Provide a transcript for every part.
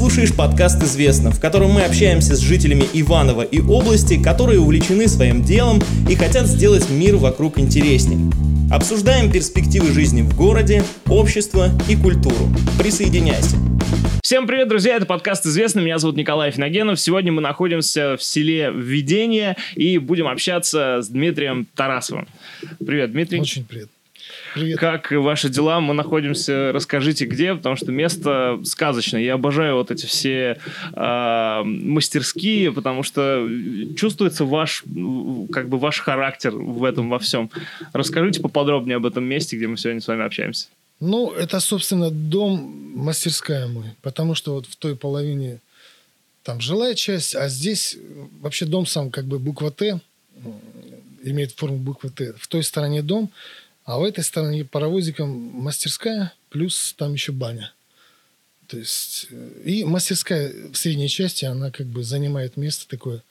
слушаешь подкаст «Известно», в котором мы общаемся с жителями Иванова и области, которые увлечены своим делом и хотят сделать мир вокруг интереснее. Обсуждаем перспективы жизни в городе, общество и культуру. Присоединяйся. Всем привет, друзья, это подкаст «Известно», меня зовут Николай Финогенов. Сегодня мы находимся в селе Введение и будем общаться с Дмитрием Тарасовым. Привет, Дмитрий. Очень привет. Привет. Как ваши дела? Мы находимся, расскажите, где, потому что место сказочное. Я обожаю вот эти все э, мастерские, потому что чувствуется ваш, как бы ваш характер в этом во всем. Расскажите поподробнее об этом месте, где мы сегодня с вами общаемся. Ну, это, собственно, дом мастерская мой, потому что вот в той половине там жилая часть, а здесь вообще дом сам как бы буква Т, имеет форму буквы Т. В той стороне дом, а в этой стороне паровозиком мастерская, плюс там еще баня. То есть, э, и мастерская в средней части, она как бы занимает место такое.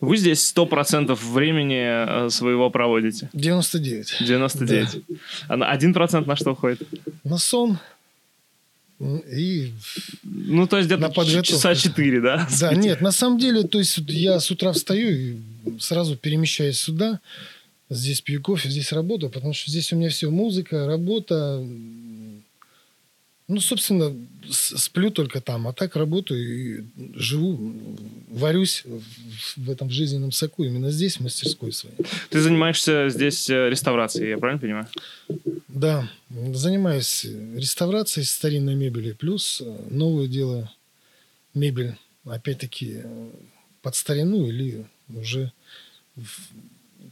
Вы здесь сто процентов времени э, своего проводите? 99. 99. Да. А один процент на что уходит? На сон, и ну, то есть где-то часа 4, да? Да, нет, на самом деле, то есть я с утра встаю и сразу перемещаюсь сюда, здесь пью кофе, здесь работаю, потому что здесь у меня все музыка, работа. Ну, собственно, сплю только там, а так работаю и живу, варюсь в этом жизненном соку именно здесь, в мастерской своей. Ты занимаешься здесь э, реставрацией, я правильно понимаю? Да, занимаюсь реставрацией старинной мебели, плюс э, новую делаю мебель, опять-таки, э, под старину или уже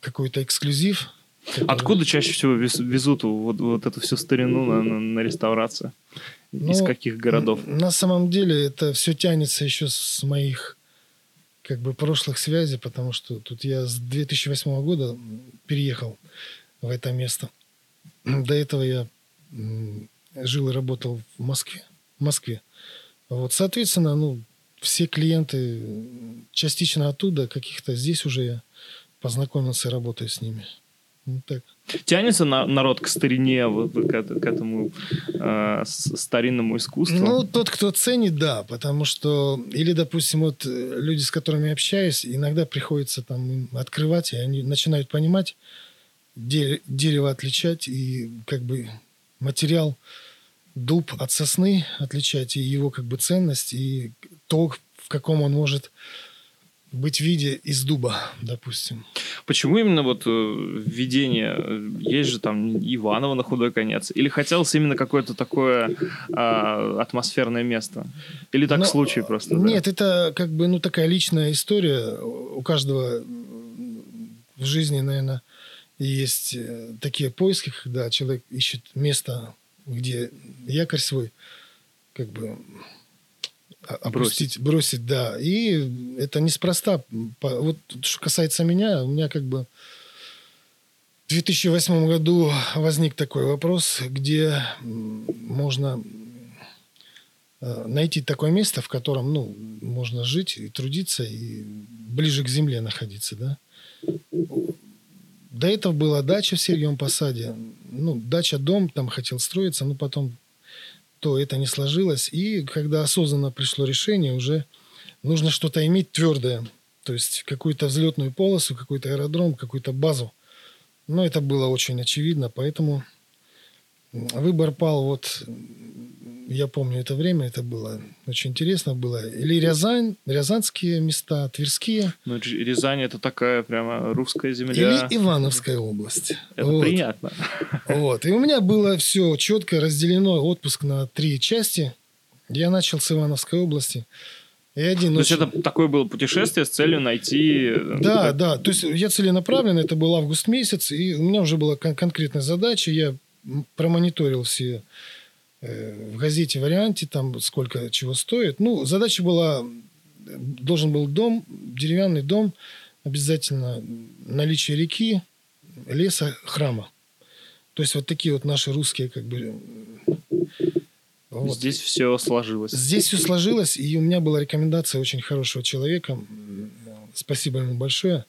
какой-то эксклюзив. Который... Откуда чаще всего везут вот, вот эту всю старину на, на, на реставрацию? Ну, Из каких городов? На самом деле это все тянется еще с моих как бы прошлых связей, потому что тут я с 2008 года переехал в это место. До этого я жил и работал в Москве. В Москве. Вот, соответственно, ну, все клиенты частично оттуда, каких-то здесь уже я познакомился и работаю с ними. Вот так. Тянется на, народ к старине, вот, к, к этому э, старинному искусству? Ну, тот, кто ценит, да, потому что, или, допустим, вот э, люди, с которыми я общаюсь, иногда приходится там открывать, и они начинают понимать, дерево отличать и как бы материал дуб от сосны отличать и его как бы ценность и то, в каком он может быть в виде из дуба, допустим. Почему именно вот э, введение? Есть же там Иваново на худой конец. Или хотелось именно какое-то такое а, атмосферное место? Или так Но, случай просто? Нет, да? это как бы ну такая личная история. У каждого в жизни, наверное, есть э, такие поиски, когда человек ищет место, где якорь свой как бы опустить, бросить. бросить, да. И это неспроста. Вот что касается меня, у меня как бы в 2008 году возник такой вопрос, где можно э, найти такое место, в котором ну, можно жить и трудиться, и ближе к земле находиться, да. До этого была дача в Сергиевом Посаде. Ну, дача-дом там хотел строиться, но потом то это не сложилось. И когда осознанно пришло решение, уже нужно что-то иметь твердое. То есть какую-то взлетную полосу, какой-то аэродром, какую-то базу. Но это было очень очевидно, поэтому выбор пал вот я помню это время, это было очень интересно было. Или Рязань, рязанские места, Тверские. Ну, Рязань это такая прямо русская земля. Или Ивановская область. Это вот. приятно. Вот. И у меня было все четко разделено, отпуск на три части. Я начал с Ивановской области. И один То очень... есть это такое было путешествие с целью найти... Э, да, да. То есть я целенаправленно, это был август месяц, и у меня уже была кон- конкретная задача. Я промониторил все Э, в газете варианте, там сколько чего стоит. Ну, задача была, должен был дом, деревянный дом, обязательно наличие реки, леса, храма. То есть вот такие вот наши русские как бы... Вот. Здесь все сложилось. Здесь все сложилось, и у меня была рекомендация очень хорошего человека. Спасибо ему большое.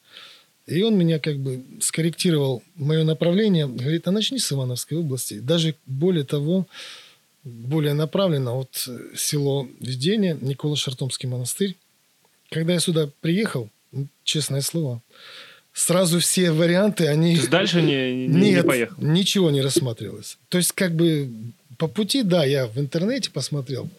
И он меня как бы скорректировал мое направление. Говорит, а начни с Ивановской области. Даже более того, более направленно. Вот э, село Ведение, Никола Шартомский монастырь. Когда я сюда приехал, честное слово, сразу все варианты, они... То есть дальше не, не, Нет, не поехал? ничего не рассматривалось. То есть как бы по пути, да, я в интернете посмотрел.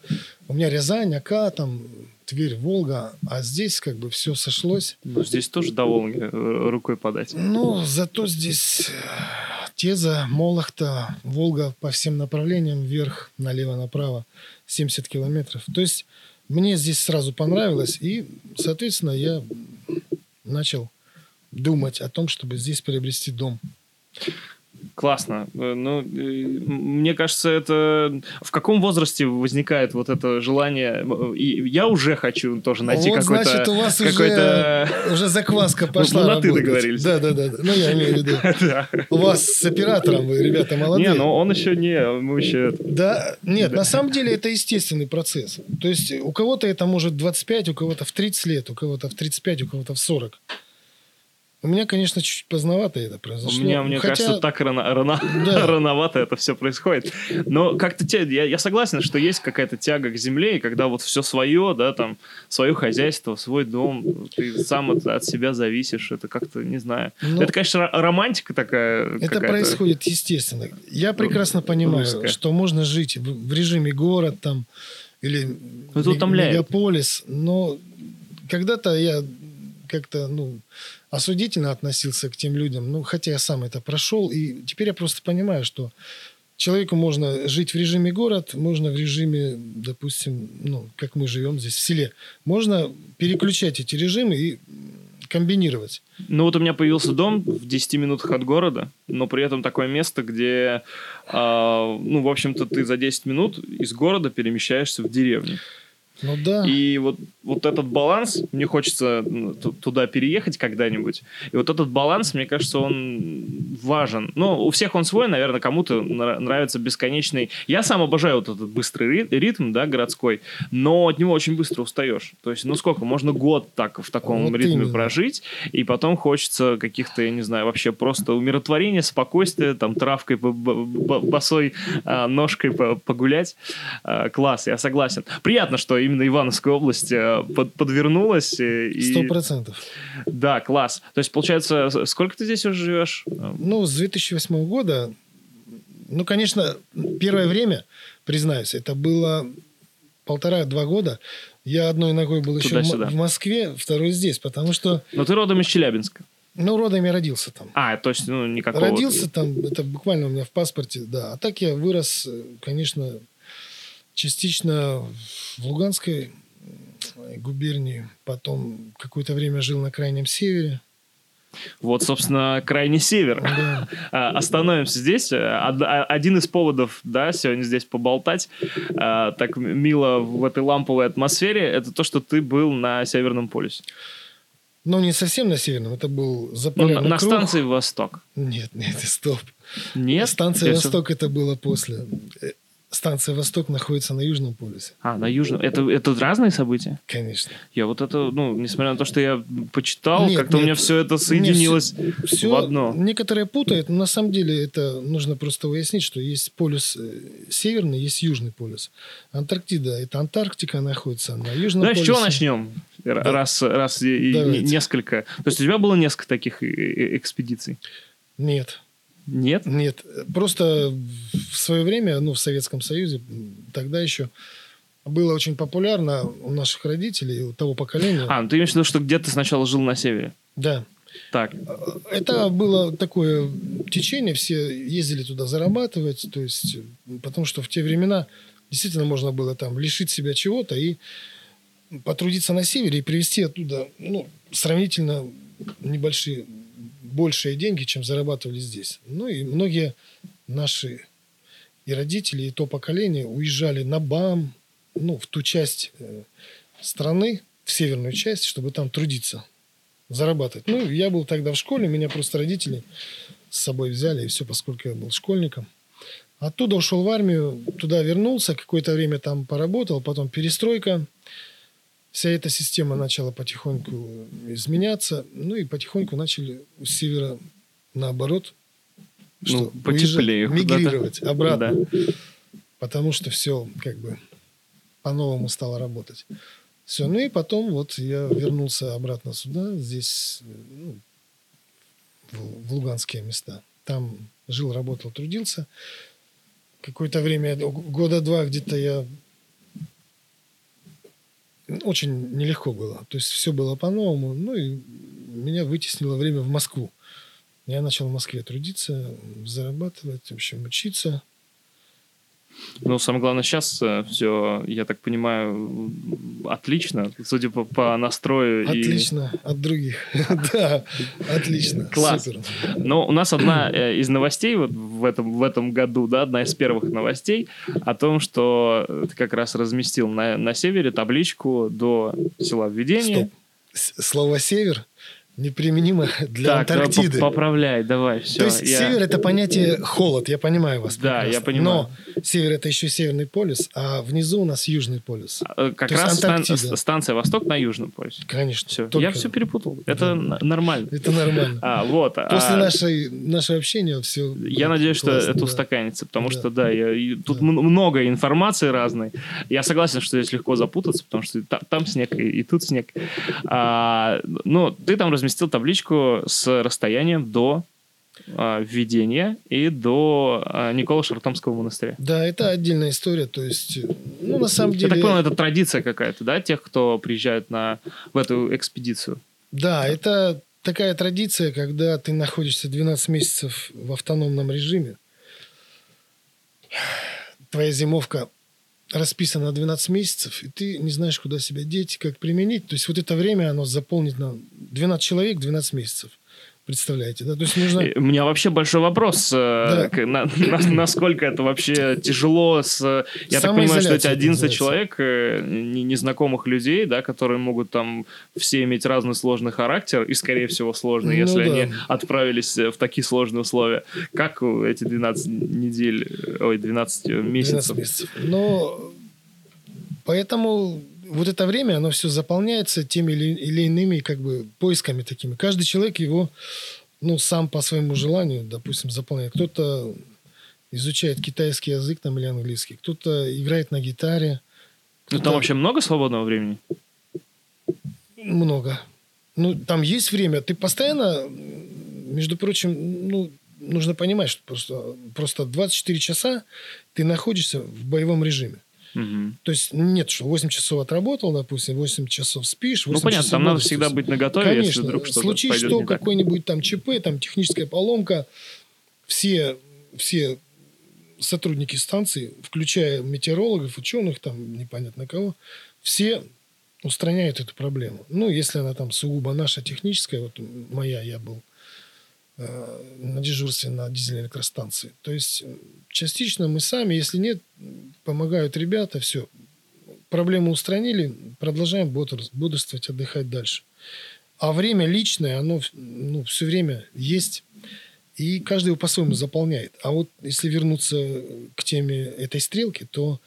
У меня Рязань, Ака, там, Тверь, Волга. А здесь как бы все сошлось. Ну, здесь тоже до Волги э, рукой подать. Ну, зато здесь э, Теза, Молохта, Волга по всем направлениям, вверх, налево, направо, 70 километров. То есть мне здесь сразу понравилось, и, соответственно, я начал думать о том, чтобы здесь приобрести дом. Классно. Э, Ну, э, мне кажется, это... В каком возрасте возникает вот это желание? И я уже хочу тоже найти вот, какой-то... значит, у вас какой-то... уже, уже закваска пошла Мы на «ты» договорились. Да, да, да. Ну, я имею в виду. Да. У вас с оператором, вы, ребята, молодые. Не, ну он еще не, мы еще... Да, нет, на самом деле это естественный процесс. То есть у кого-то это может 25, у кого-то в 30 лет, у кого-то в 35, у кого-то в 40. У меня, конечно, чуть-чуть поздновато это У произошло. меня, мне Хотя- кажется, так рано, рано- Да. рановато это все происходит. Но как-то те, я, я согласен, что есть какая-то тяга к земле, и когда вот все свое, да, там, свое хозяйство, свой дом, ты сам от, от себя зависишь, это как-то, не знаю. Ну, это, конечно, ро- романтика такая. Это происходит естественно. Я прекрасно понимаю, русская. что можно жить в, в режиме город там или Это мег- утомляет. мегаполис, но когда-то я как-то ну осудительно относился к тем людям, ну хотя я сам это прошел, и теперь я просто понимаю, что человеку можно жить в режиме город, можно в режиме, допустим, ну как мы живем здесь в селе, можно переключать эти режимы и комбинировать. Ну вот у меня появился дом в 10 минутах от города, но при этом такое место, где, а, ну, в общем-то, ты за 10 минут из города перемещаешься в деревню. Ну да. И вот, вот этот баланс, мне хочется ну, ту- туда переехать когда-нибудь. И вот этот баланс, мне кажется, он важен. Ну, у всех он свой, наверное, кому-то нра- нравится бесконечный. Я сам обожаю вот этот быстрый ри- ритм, да, городской, но от него очень быстро устаешь. То есть, ну сколько, можно год так в таком Вот ритме именно. прожить, и потом хочется каких-то, я не знаю, вообще просто умиротворения, спокойствия, там, травкой, босой а, ножкой по- погулять. А, класс, я согласен. Приятно, что именно Ивановская область а, под- подвернулась. э, Сто процентов. Да, класс. То есть, получается, сколько ты здесь уже живешь? Ну, с 2008 года, ну, конечно, первое время, признаюсь, это было полтора-два года. Я одной ногой был еще в, Москве, второй здесь, потому что, Ну, ты родом из Челябинска. ну, родом я родился там. А, то есть, ну, никакого... Родился там, это буквально у меня в паспорте, да. А так я вырос, э, конечно, частично в Луганской э, губернии, потом какое-то время жил на Крайнем Севере. Вот, собственно, крайний север. Да. А, Остановимся здесь. Од- а- Один из поводов, да, сегодня здесь поболтать, а, так мило в этой ламповой атмосфере, это то, что ты был на Северном полюсе. Но не совсем на Северном, это был Ну, на, заполярный на круг. станции Восток. Нет, нет, стоп. Нет? Станция Восток это было после. Станция Восток находится на Южном полюсе. А, на Южном. Это, это разные события? Конечно. Я вот это, ну, несмотря на то, что я почитал, Нет, как-то у нет. меня все это соединилось Все, в одно. Некоторые путают, но на самом деле это нужно просто уяснить, что есть полюс э, северный, есть южный полюс. Антарктида это Антарктика находится на южном Давай с полюсе. чего начнем? Р- Раз, раз Давайте. не- несколько. То есть у тебя было несколько таких э, э, экспедиций? Нет, Нет? нет. Просто в свое время, ну, в Советском Союзе, тогда еще было очень популярно у наших родителей, у того поколения. А, ну ты имеешь в виду, что где ты сначала жил на севере? Да. Так. Это было такое течение, все ездили туда зарабатывать, то есть, э, потому что в те времена действительно можно было там лишить себя чего-то и потрудиться на севере и привезти оттуда, ну, сравнительно небольшие, большие деньги, чем зарабатывали здесь. Ну и многие наши и родители, и то поколение уезжали на БАМ, ну, в ту часть э, страны, в северную часть, чтобы там трудиться зарабатывать. Ну, я был тогда в школе, меня просто родители с собой взяли, и все, поскольку я был школьником. Оттуда ушел в армию, туда вернулся, какое-то время там поработал, потом перестройка. Вся эта система начала потихоньку изменяться, ну и потихоньку начали с севера наоборот Ну, потеплее уезжать, мигрировать обратно. потому что все как бы по-новому стало работать. Все, ну и потом вот я вернулся обратно сюда, здесь, ну, в, в Луганские места. Там жил, работал, трудился. Какое-то время, года два где-то я очень нелегко было. То есть все было по-новому. Ну и меня вытеснило время в Москву. Я начал в Москве трудиться, зарабатывать, в общем, учиться. Ну, самое главное, сейчас э, все, я так понимаю, отлично, судя по, по настрою. Отлично, и... от других. да, отлично. Класс. Супер. Но у нас одна э, из новостей вот в этом, в этом году, да, одна из первых новостей о том, что ты как раз разместил на, на севере табличку до села Введения. Стоп. Слово «север» неприменимо для так, Антарктиды. Поправляй, давай, все. То есть я... север это понятие холод, я понимаю вас. Да, прекрасно. я понимаю. Но север это еще северный полюс, а внизу у нас южный полюс. А, как То раз стан- станция Восток на южном полюсе. Конечно. Все. Только... Я все перепутал. Это да. нормально. Это нормально. А, вот. После а... нашей, нашего общения все. Я надеюсь, классно, что это да. устаканится, потому да. что, да, я, тут да. много информации разной. Я согласен, что здесь легко запутаться, потому что там, снег и, и тут снег. А, ну, ты там разместил разместил табличку с расстоянием до а, введения и до а, Никола Шартомского монастыря. Да, это отдельная история. То есть, ну, на самом деле... Я так понял, это традиция какая-то, да, тех, кто приезжает на, в эту экспедицию? Да, это такая традиция, когда ты находишься 12 месяцев в автономном режиме. Твоя зимовка расписано на 12 месяцев, и ты не знаешь, куда себя деть, как применить. То есть вот это время, оно заполнит на 12 человек 12 месяцев. Представляете, да? То есть нужно... У меня вообще большой вопрос, э, да. на, на, насколько это вообще тяжело с... Я так понимаю, что эти 11 человек, э, незнакомых людей, да, которые могут там все иметь разный сложный характер, и, скорее всего, сложный, ну, если да. они отправились в такие сложные условия. Как эти 12 недель, ой, 12 месяцев? 12 месяцев. Но поэтому вот это время, оно все заполняется теми или, или иными как бы поисками такими. Каждый человек его, ну, сам по своему желанию, допустим, заполняет. Кто-то изучает китайский язык там или английский, кто-то играет на гитаре. Ну, там вообще много свободного времени? Много. Ну, там есть время. Ты постоянно, между прочим, ну, нужно понимать, что просто, просто 24 часа ты находишься в боевом режиме. Угу. То есть нет, что 8 часов отработал, допустим, 8 часов спишь. 8 ну, понятно, там надо всегда быть наготове, Конечно. если вдруг что-то Случись что, какой-нибудь там ЧП, там техническая поломка, все, все сотрудники станции, включая метеорологов, ученых, там непонятно кого, все устраняют эту проблему. Ну, если она там сугубо наша техническая, вот моя, я был на дежурстве на дизельной электростанции. То есть частично мы сами, если нет, помогают ребята, все. Проблему устранили, продолжаем бодрствовать, отдыхать дальше. А время личное, оно ну, все время есть, и каждый его по-своему заполняет. А вот если вернуться к теме этой стрелки, то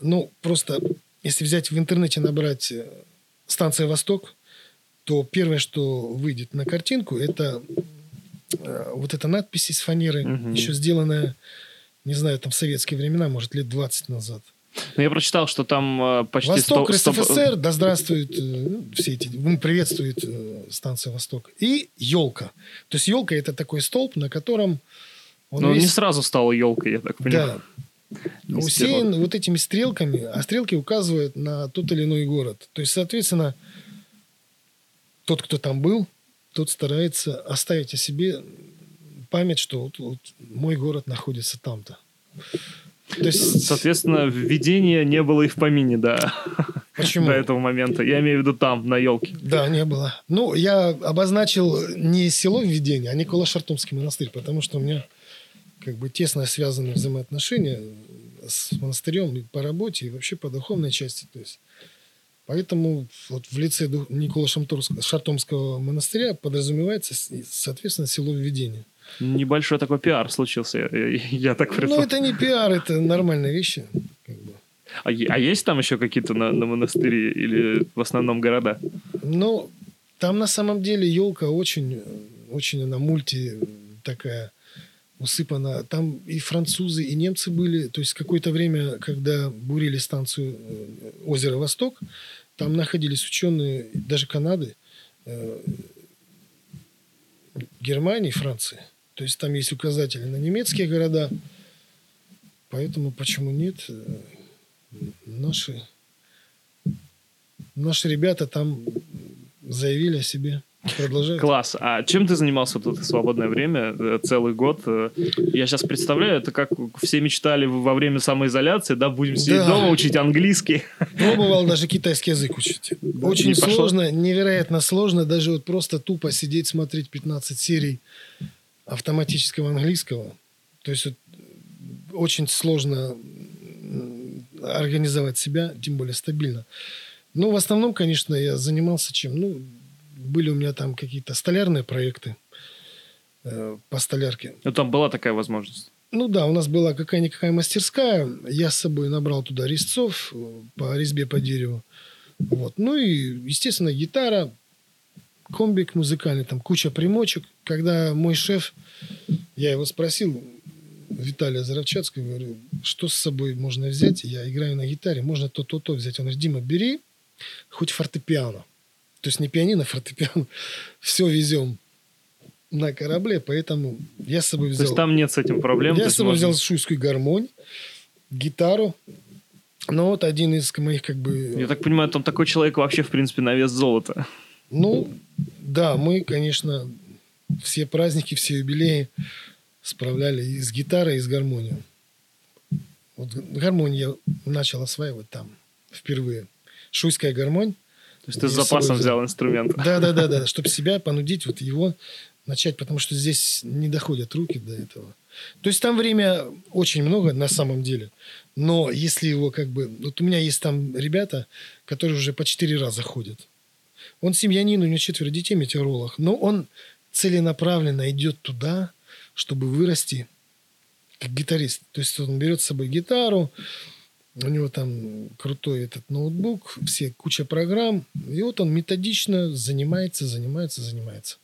ну, просто если взять в интернете, набрать э, станция «Восток», то первое, что выйдет на картинку, это Э, вот эта надпись из фанеры, угу. еще сделанная, не знаю, там в советские времена, может, лет 20 назад. Ну, я прочитал, что там э, почти... Восток, 100, 100... РСФСР, да здравствует э, ну, все эти... Приветствует станция Восток. И елка. То есть елка это такой столб, на котором... Он ну, весь... не сразу стала елкой, я так понимаю. Да. Усеян вот этими стрелками, а стрелки указывают на тот или иной город. То есть, соответственно, тот, кто там был, тот старается оставить о себе память, что вот, вот мой город находится там-то. То есть... Соответственно, введения не было и в помине, да. Почему? До этого момента. Я имею в виду там, на елке. Да, не было. Ну, я обозначил не село введения, а Никола-Шартумский монастырь, потому что у меня как бы тесно связаны взаимоотношения с монастырем по работе и вообще по духовной части. То есть Поэтому вот в лице Никола Шартомского монастыря подразумевается, соответственно, село введения. Небольшой такой пиар случился, я, так предполагаю. Ну, это не пиар, это нормальные вещи. Как бы. а, а есть там еще какие-то на, на монастыре или в основном города? Ну, там на самом деле елка очень, очень она мульти такая усыпана. Там и французы, и немцы были. То есть какое-то время, когда бурили станцию э, озера Восток, там находились ученые даже Канады, э, Германии, Франции. То есть там есть указатели на немецкие города. Поэтому почему нет? Э, наши, наши ребята там заявили о себе. Продолжают. Класс. А чем ты занимался в свободное время э, целый год? Э, я сейчас представляю, это как все мечтали во время самоизоляции, да, будем сидеть да. дома, учить английский. Пробовал даже китайский язык учить. Очень Не сложно, пошло? невероятно сложно, даже вот просто тупо сидеть, смотреть 15 серий автоматического английского. То есть вот, очень сложно организовать себя, тем более стабильно. Ну, в основном, конечно, я занимался чем? Ну, были у меня там какие-то столярные проекты э, по столярке. Ну, там была такая возможность? Ну да, у нас была какая-никакая мастерская. Я с собой набрал туда резцов э, по резьбе по дереву. Вот. Ну и, естественно, гитара, комбик музыкальный, там куча примочек. Когда мой шеф, я его спросил, Виталия Заровчатского, говорю, что с собой можно взять? Я играю на гитаре, можно то-то-то взять. Он говорит, Дима, бери хоть фортепиано. То есть не пианино, а фортепиано. Все везем на корабле, поэтому я с собой взял... То есть там нет с этим проблем? Я с собой можно... взял шуйскую гармонь, гитару. Ну вот один из моих как бы... Я так понимаю, там такой человек вообще, в принципе, на вес золота. Ну, да, мы, конечно, все праздники, все юбилеи справляли и с гитарой, и с гармонией. Вот гармонию я начал осваивать там впервые. Шуйская гармонь. То есть ты с запасом взял инструмент. Да, да, да, да, чтобы себя понудить, вот его начать, потому что здесь не доходят руки до этого. То есть там время очень много на самом деле. Но если его как бы... Вот у меня есть там ребята, которые уже по четыре раза ходят. Он семьянин, у него четверо детей, метеоролог. Но он целенаправленно идет туда, чтобы вырасти как гитарист. То есть он берет с собой гитару, у него там крутой этот ноутбук, все куча программ. И вот он методично занимается, занимается, занимается.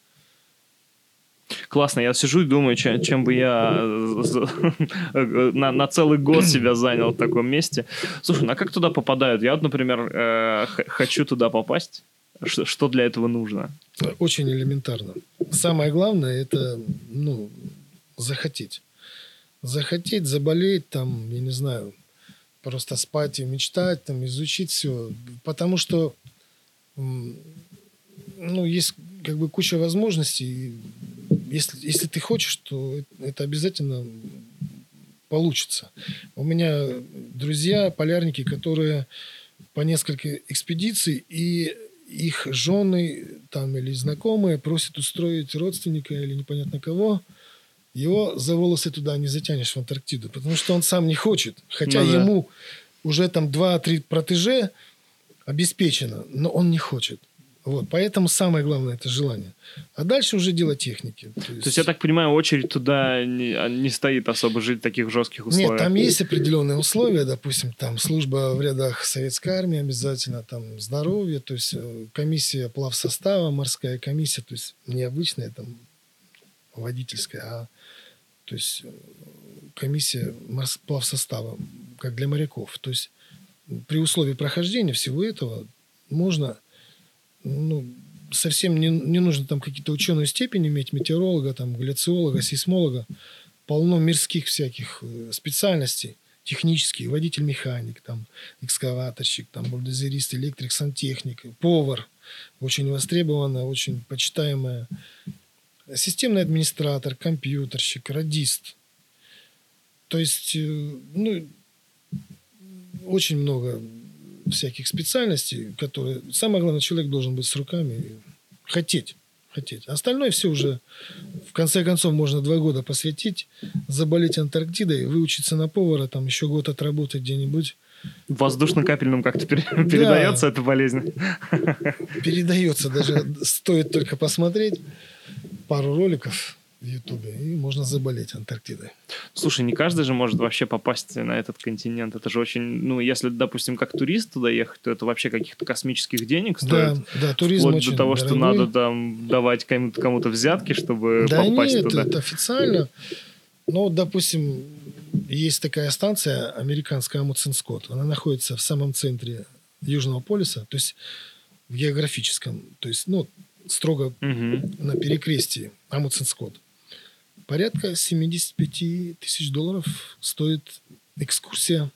Классно, я сижу и думаю, чем, чем бы я э, на, на целый год себя занял в таком месте. Слушай, ну а как туда попадают? Я вот, например, э, хочу туда попасть. Что, что для этого нужно? Очень элементарно. Самое главное это ну, захотеть. Захотеть, заболеть, там, я не знаю, просто спать и мечтать, там, изучить все. Потому что ну, есть как бы куча возможностей. Если, если ты хочешь, то это обязательно получится. У меня друзья, полярники, которые по несколько экспедиций, и их жены там или знакомые просят устроить родственника или непонятно кого – его за волосы туда не затянешь в Антарктиду, потому что он сам не хочет. Хотя ну, да. ему уже там 2-3 протеже обеспечено, но он не хочет. Вот, поэтому самое главное это желание. А дальше уже дело техники. То есть, То есть я так понимаю, очередь туда не, а, не стоит особо жить в таких жестких условиях. Нет, там есть определенные условия, допустим, там служба в рядах советской армии обязательно, там здоровье, то есть э, комиссия плав состава, морская комиссия, то есть необычная там водительская, а то есть э, комиссия плавсостава, как для моряков. То есть при условии прохождения всего этого можно, ну, совсем не, не нужно там какие-то ученые степени иметь, метеоролога, там, гляциолога, сейсмолога. Полно мирских всяких э, специальностей технические, водитель-механик, там, экскаваторщик, там, бульдозерист, электрик, сантехник, повар. Очень востребованная, очень почитаемая системный администратор, компьютерщик, радист. То есть, э, ну, очень много всяких специальностей, которые... Самое главное, человек должен быть с руками, хотеть. Хотеть. Остальное все уже, в конце концов, можно два года посвятить, заболеть Антарктидой, выучиться на повара, там еще год отработать где-нибудь. Воздушно-капельным как-то передается да. эта болезнь? Передается, даже стоит только посмотреть пару роликов в Ютубе, и можно заболеть Антарктидой. Слушай, не каждый же может вообще попасть на этот континент. Это же очень... Ну, если, допустим, как турист туда ехать, то это вообще каких-то космических денег стоит. Да, да, туризм Вплоть очень до того, дорогой. что надо там давать кому-то, кому-то взятки, чтобы да попасть нет, туда. это официально. Ну, допустим, есть такая станция американская Амуцин-Скотт. Она находится в самом центре Южного полюса, то есть в географическом, то есть, ну, строго угу. на перекрестии Амуцин-Скотт. Порядка 75 тысяч долларов стоит экскурсия.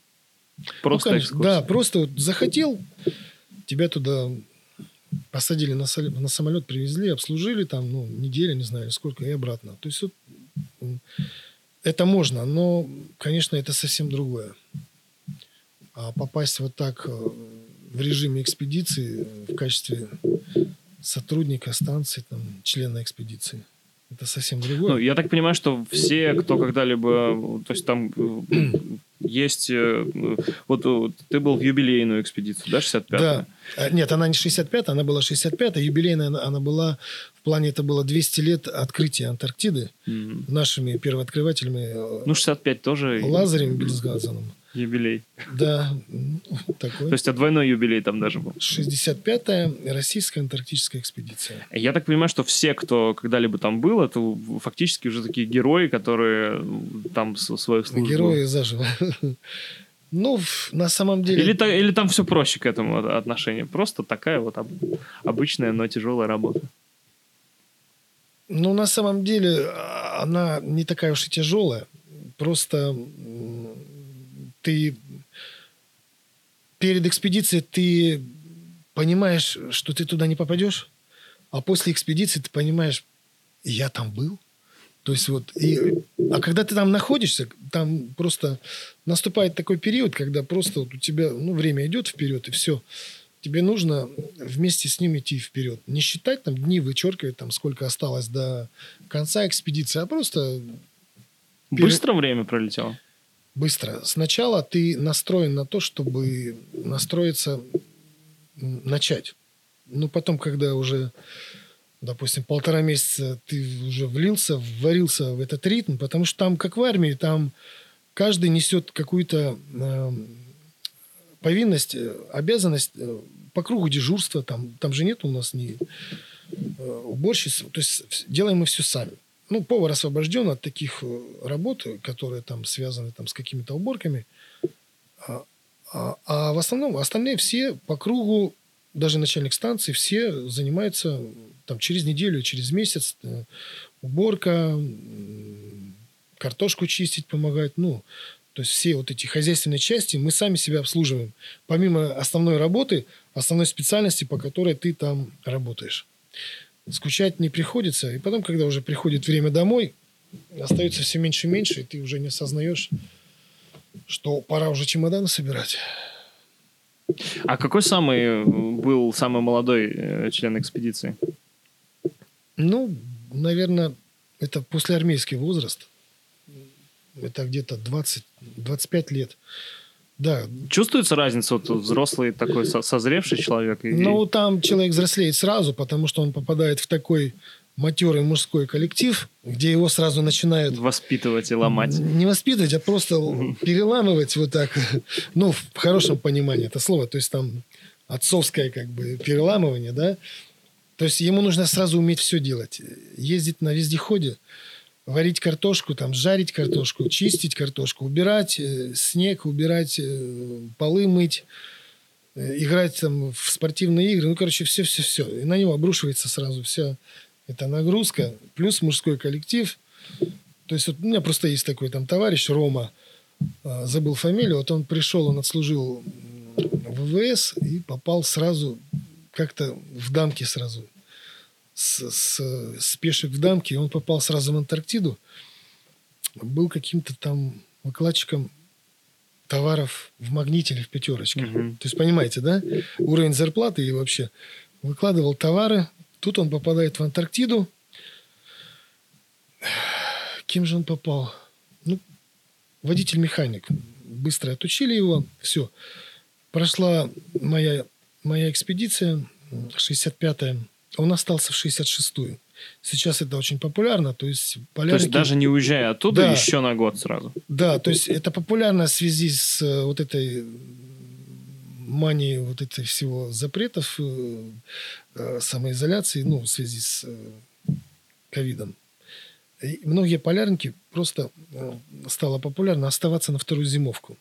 Просто ну, конечно, экскурсия. Да, просто вот захотел, тебя туда посадили на, на самолет, привезли, обслужили там, ну, неделю, не знаю, сколько, и обратно. То есть вот, это можно, но, конечно, это совсем другое. А попасть вот так э, в режиме экспедиции в качестве сотрудника станции, там, члена экспедиции, это совсем другое. Ну, я так понимаю, что все, кто когда-либо, то есть там э, есть... Э, вот э, ты был в юбилейную экспедицию, да, 65-я? Да. А, нет, она не 65-я, она была 65-я. Юбилейная она была... В плане это было 200 лет открытия Антарктиды mm-hmm. нашими первооткрывателями. Э, ну, 65 тоже... Лазарем Бельсгазеном. Юбилей. Да, такой. То есть, а двойной юбилей там даже был. 65-я российская антарктическая экспедиция. Я так понимаю, что все, кто когда-либо там был, это фактически уже такие герои, которые там свою службу... Герои заживо. Ну, на самом деле... Или, или там все проще к этому отношению. Просто такая вот обычная, но тяжелая работа. Ну, на самом деле, а, она не такая уж и тяжелая. Просто ты перед экспедицией ты понимаешь, что ты туда не попадешь, а после экспедиции ты понимаешь, я там был. То есть вот, и, а когда ты там находишься, там просто наступает такой период, когда просто вот у тебя, ну, время идет вперед, и все. Тебе нужно вместе с ним идти вперед. Не считать там дни, вычеркивать там, сколько осталось до конца экспедиции, а просто... Быстро время пролетело? Быстро. Сначала ты настроен на то, чтобы настроиться, начать. Ну, потом, когда уже, допустим, полтора месяца ты уже влился, вварился в этот ритм, потому что там, как в армии, там каждый несет какую-то э, повинность, обязанность э, по кругу дежурства. Там, там же нет у нас ни э, уборщиц. То есть делаем мы все сами ну, повар освобожден от таких э, работ, которые там связаны там, с какими-то уборками. А, а, а в основном остальные все по кругу, даже начальник станции, все занимаются там через неделю, через месяц. Э, уборка, картошку чистить помогать. Ну, то есть все вот эти хозяйственные части мы сами себя обслуживаем. Помимо основной работы, основной специальности, по которой ты там работаешь скучать не приходится. И потом, когда уже приходит время домой, остается все меньше и меньше, и ты уже не осознаешь, что пора уже чемоданы собирать. А какой самый был самый молодой э, член экспедиции? Ну, наверное, это послеармейский возраст. Это где-то 20-25 лет. Да. Чувствуется разница, вот взрослый такой созревший человек? И... Ну, там человек взрослеет сразу, потому что он попадает в такой матерый мужской коллектив, где его сразу начинают... Воспитывать и ломать. Не воспитывать, а просто переламывать вот так. Ну, в хорошем понимании это слово. То есть там отцовское как бы переламывание, да. То есть ему нужно сразу уметь все делать. Ездить на вездеходе, варить картошку, там, жарить картошку, чистить картошку, убирать э, снег, убирать э, полы мыть, э, играть там в спортивные игры. Ну, короче, все-все-все. И на него обрушивается сразу вся эта нагрузка. Плюс мужской коллектив. То есть вот у меня просто есть такой там товарищ Рома, э, забыл фамилию, вот он пришел, он отслужил в ВВС и попал сразу как-то в дамки сразу с, с, с пешек в дамке, и он попал сразу в Антарктиду. Был каким-то там выкладчиком товаров в магните или в пятерочке. Угу. То есть, понимаете, да? Уровень зарплаты и вообще. Выкладывал товары. Тут он попадает в Антарктиду. Кем же он попал? Ну, водитель-механик. Быстро отучили его. Все. Прошла моя, моя экспедиция, 65-я. Он остался в 66-ю. Сейчас это очень популярно. То есть, полярники... то есть даже не уезжая оттуда, да, еще на год сразу. Да, то есть это популярно в связи с э, вот этой манией вот этой всего запретов, э, э, самоизоляции, ну, в связи с ковидом. И многие полярники просто стало популярно оставаться на вторую зимовку.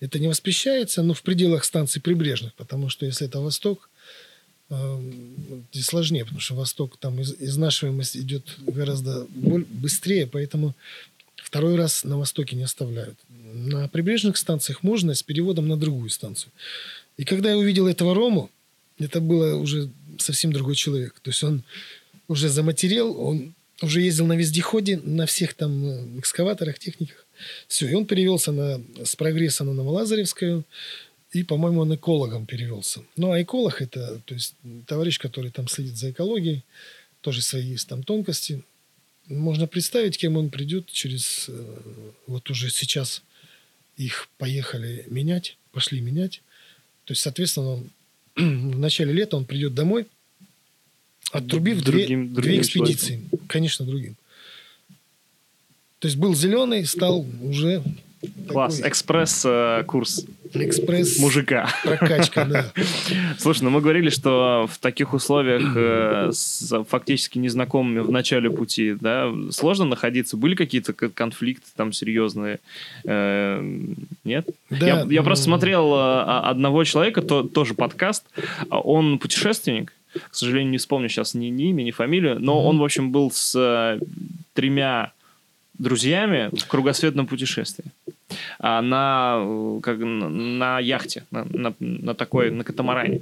Это не воспрещается, но в пределах станций прибрежных, потому что если это восток, здесь сложнее, потому что восток там из, изнашиваемость идет гораздо быстрее, поэтому второй раз на востоке не оставляют. На прибрежных станциях можно с переводом на другую станцию. И когда я увидел этого Рому, это было уже совсем другой человек. То есть он уже заматерел, он уже ездил на вездеходе, на всех там э, экскаваторах, техниках. Все, и он перевелся на, с прогресса на Новолазаревскую, и, по-моему, он экологом перевелся. Ну, а эколог – это то есть, товарищ, который там следит за экологией, тоже свои есть там тонкости. Можно представить, кем он придет через... Э, вот уже сейчас их поехали менять, пошли менять. То есть, соответственно, он, в начале лета он придет домой – Отрубив другим, две, другим две экспедиции. Человеком. Конечно, другим. То есть был зеленый, стал уже... Класс, экспресс-курс. Э, экспресс... Мужика. Прокачка, да. Слушай, ну мы говорили, что в таких условиях э, с фактически незнакомыми в начале пути, да, сложно находиться. Были какие-то конфликты там серьезные? Э, нет? Да. Я, я просто смотрел э, одного человека, то, тоже подкаст. Он путешественник, к сожалению, не вспомню сейчас ни, ни имя, ни фамилию, но mm-hmm. он, в общем, был с э, тремя друзьями в кругосветном путешествии. А, на, э, как, на яхте, на, на, на такой, на катамаране.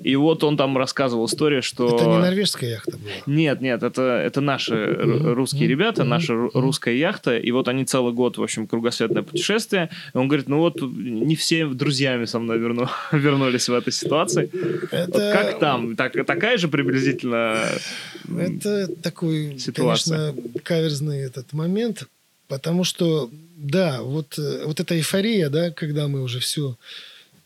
И вот он там рассказывал историю, что... Это не норвежская яхта была? Нет, нет, это, это наши mm-hmm. русские ребята, mm-hmm. наша русская яхта, и вот они целый год, в общем, кругосветное путешествие. И он говорит, ну вот не все друзьями со мной верну, вернулись в этой ситуации. Это... Вот как там? Так, такая же приблизительно Это такой, ситуация. конечно, каверзный этот момент, потому что да, вот, э, вот эта эйфория, да, когда мы уже все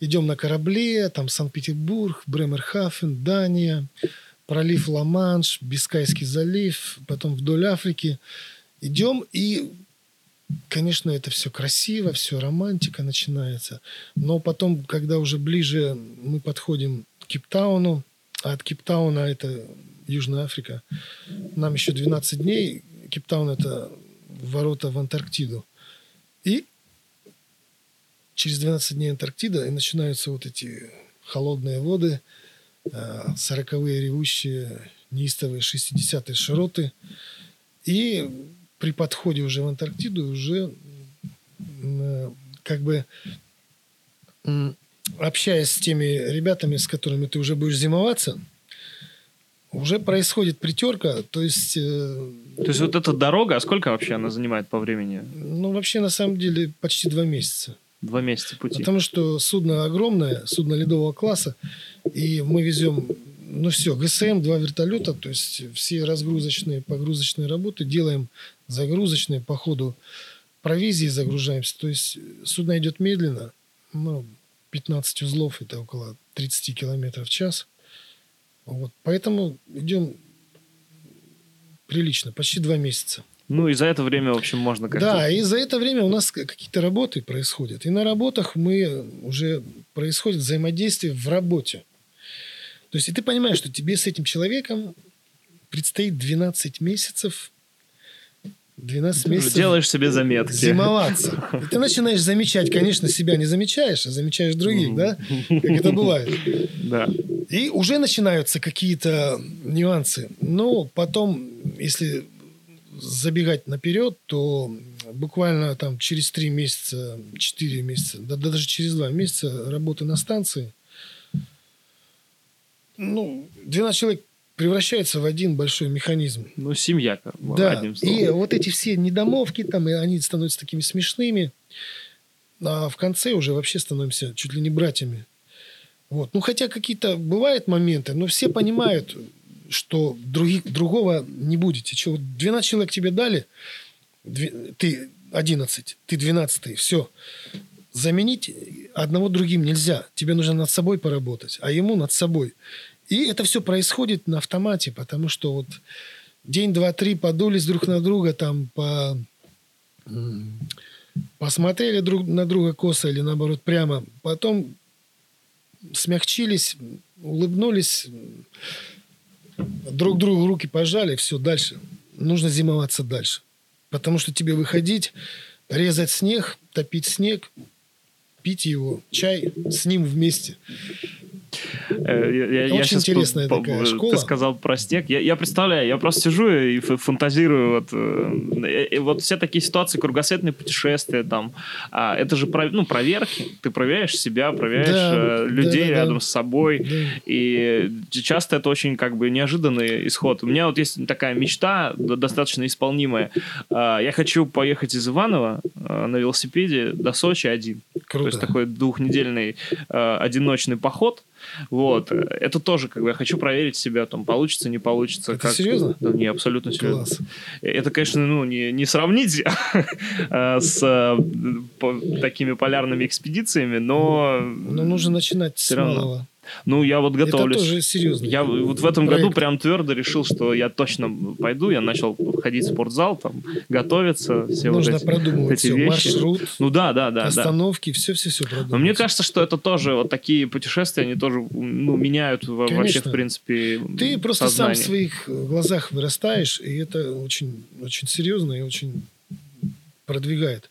идем на корабле, там Санкт-Петербург, Бремерхафен, Дания, пролив Ла-Манш, Бискайский залив, потом вдоль Африки. Идем, и, конечно, это все красиво, все романтика начинается. Но потом, когда уже ближе мы подходим к Кейптауну, а от Кейптауна это Южная Африка, нам еще 12 дней. Кейптаун – это ворота в Антарктиду. И через 12 дней Антарктида, и начинаются вот эти холодные воды, а, сороковые ревущие неистовые 60-е широты. И при подходе уже в Антарктиду уже как бы общаясь с теми ребятами, с которыми ты уже будешь зимоваться, уже происходит притерка, то есть... Э, то есть вот эта дорога, а сколько вообще она занимает по времени? Ну, вообще, на самом деле, почти два месяца. Два месяца пути. Потому что судно огромное, судно ледового класса, и мы везем, ну все, ГСМ, два вертолета, то есть все разгрузочные, погрузочные работы делаем загрузочные по ходу провизии загружаемся. То есть судно идет медленно, ну, 15 узлов, это около 30 километров в час – вот. Поэтому идем прилично, почти два месяца. Ну, и за это время, в общем, можно как-то... Да, и за это время у нас какие-то работы происходят. И на работах мы уже происходит взаимодействие в работе. То есть, и ты понимаешь, что тебе с этим человеком предстоит 12 месяцев 12 ты месяцев делаешь себе заметки. Зимоваться. И ты начинаешь замечать, конечно, себя не замечаешь, а замечаешь других, да? Как это бывает. Да. И уже начинаются какие-то нюансы. Но потом, если забегать наперед, то буквально там через три месяца, четыре месяца, да, даже через два месяца работы на станции, ну, 12 человек превращается в один большой механизм. Ну, семья, да. одним словом. И вот эти все недомовки там, и они становятся такими смешными. А в конце уже вообще становимся чуть ли не братьями. Вот. Ну, хотя какие-то бывают моменты, но все понимают, что других, другого не будете. Че, 12 человек тебе дали, ты 11, ты 12, все. Заменить одного другим нельзя. Тебе нужно над собой поработать, а ему над собой. И это все происходит на автомате, потому что вот день, два, три подулись друг на друга, там по посмотрели друг на друга косо или наоборот прямо, потом смягчились, улыбнулись, друг другу руки пожали, все, дальше. Нужно зимоваться дальше. Потому что тебе выходить, резать снег, топить снег, пить его, чай с ним вместе. Э, я, Очень я интересная по, такая школа. Ты сказал про снег. Я, я представляю, я просто сижу и фантазирую. Вот, э, и, вот все такие ситуации, кругосветные путешествия, там, а, это же про, ну, проверки. Ты проверяешь себя, проверяешь да, э, людей да, да, рядом да. с собой. Да. И часто это очень как бы неожиданный исход. У меня вот есть такая мечта, достаточно исполнимая. А, я хочу поехать из Иванова на велосипеде до Сочи один. Круто. То есть такой двухнедельный одиночный поход – вот. Это тоже, как бы, я хочу проверить себя, там, получится, не получится. Это как... серьезно? Да, не, абсолютно серьезно. Класс. Это, конечно, ну, не, не сравнить а, с такими полярными экспедициями, но... Но нужно начинать с малого. Ну, я вот готовлюсь. Это тоже серьезно. Я вот в этом проект. году прям твердо решил, что я точно пойду. Я начал ходить в спортзал, там, готовиться. Все Нужно вот эти, продумывать эти все. Вещи. Маршрут, ну да, да, да. Остановки, все-все-все продумывать. Но мне кажется, что это тоже вот такие путешествия, они тоже ну, меняют Конечно. вообще, в принципе, Ты просто сознание. сам в своих глазах вырастаешь, и это очень, очень серьезно и очень продвигает.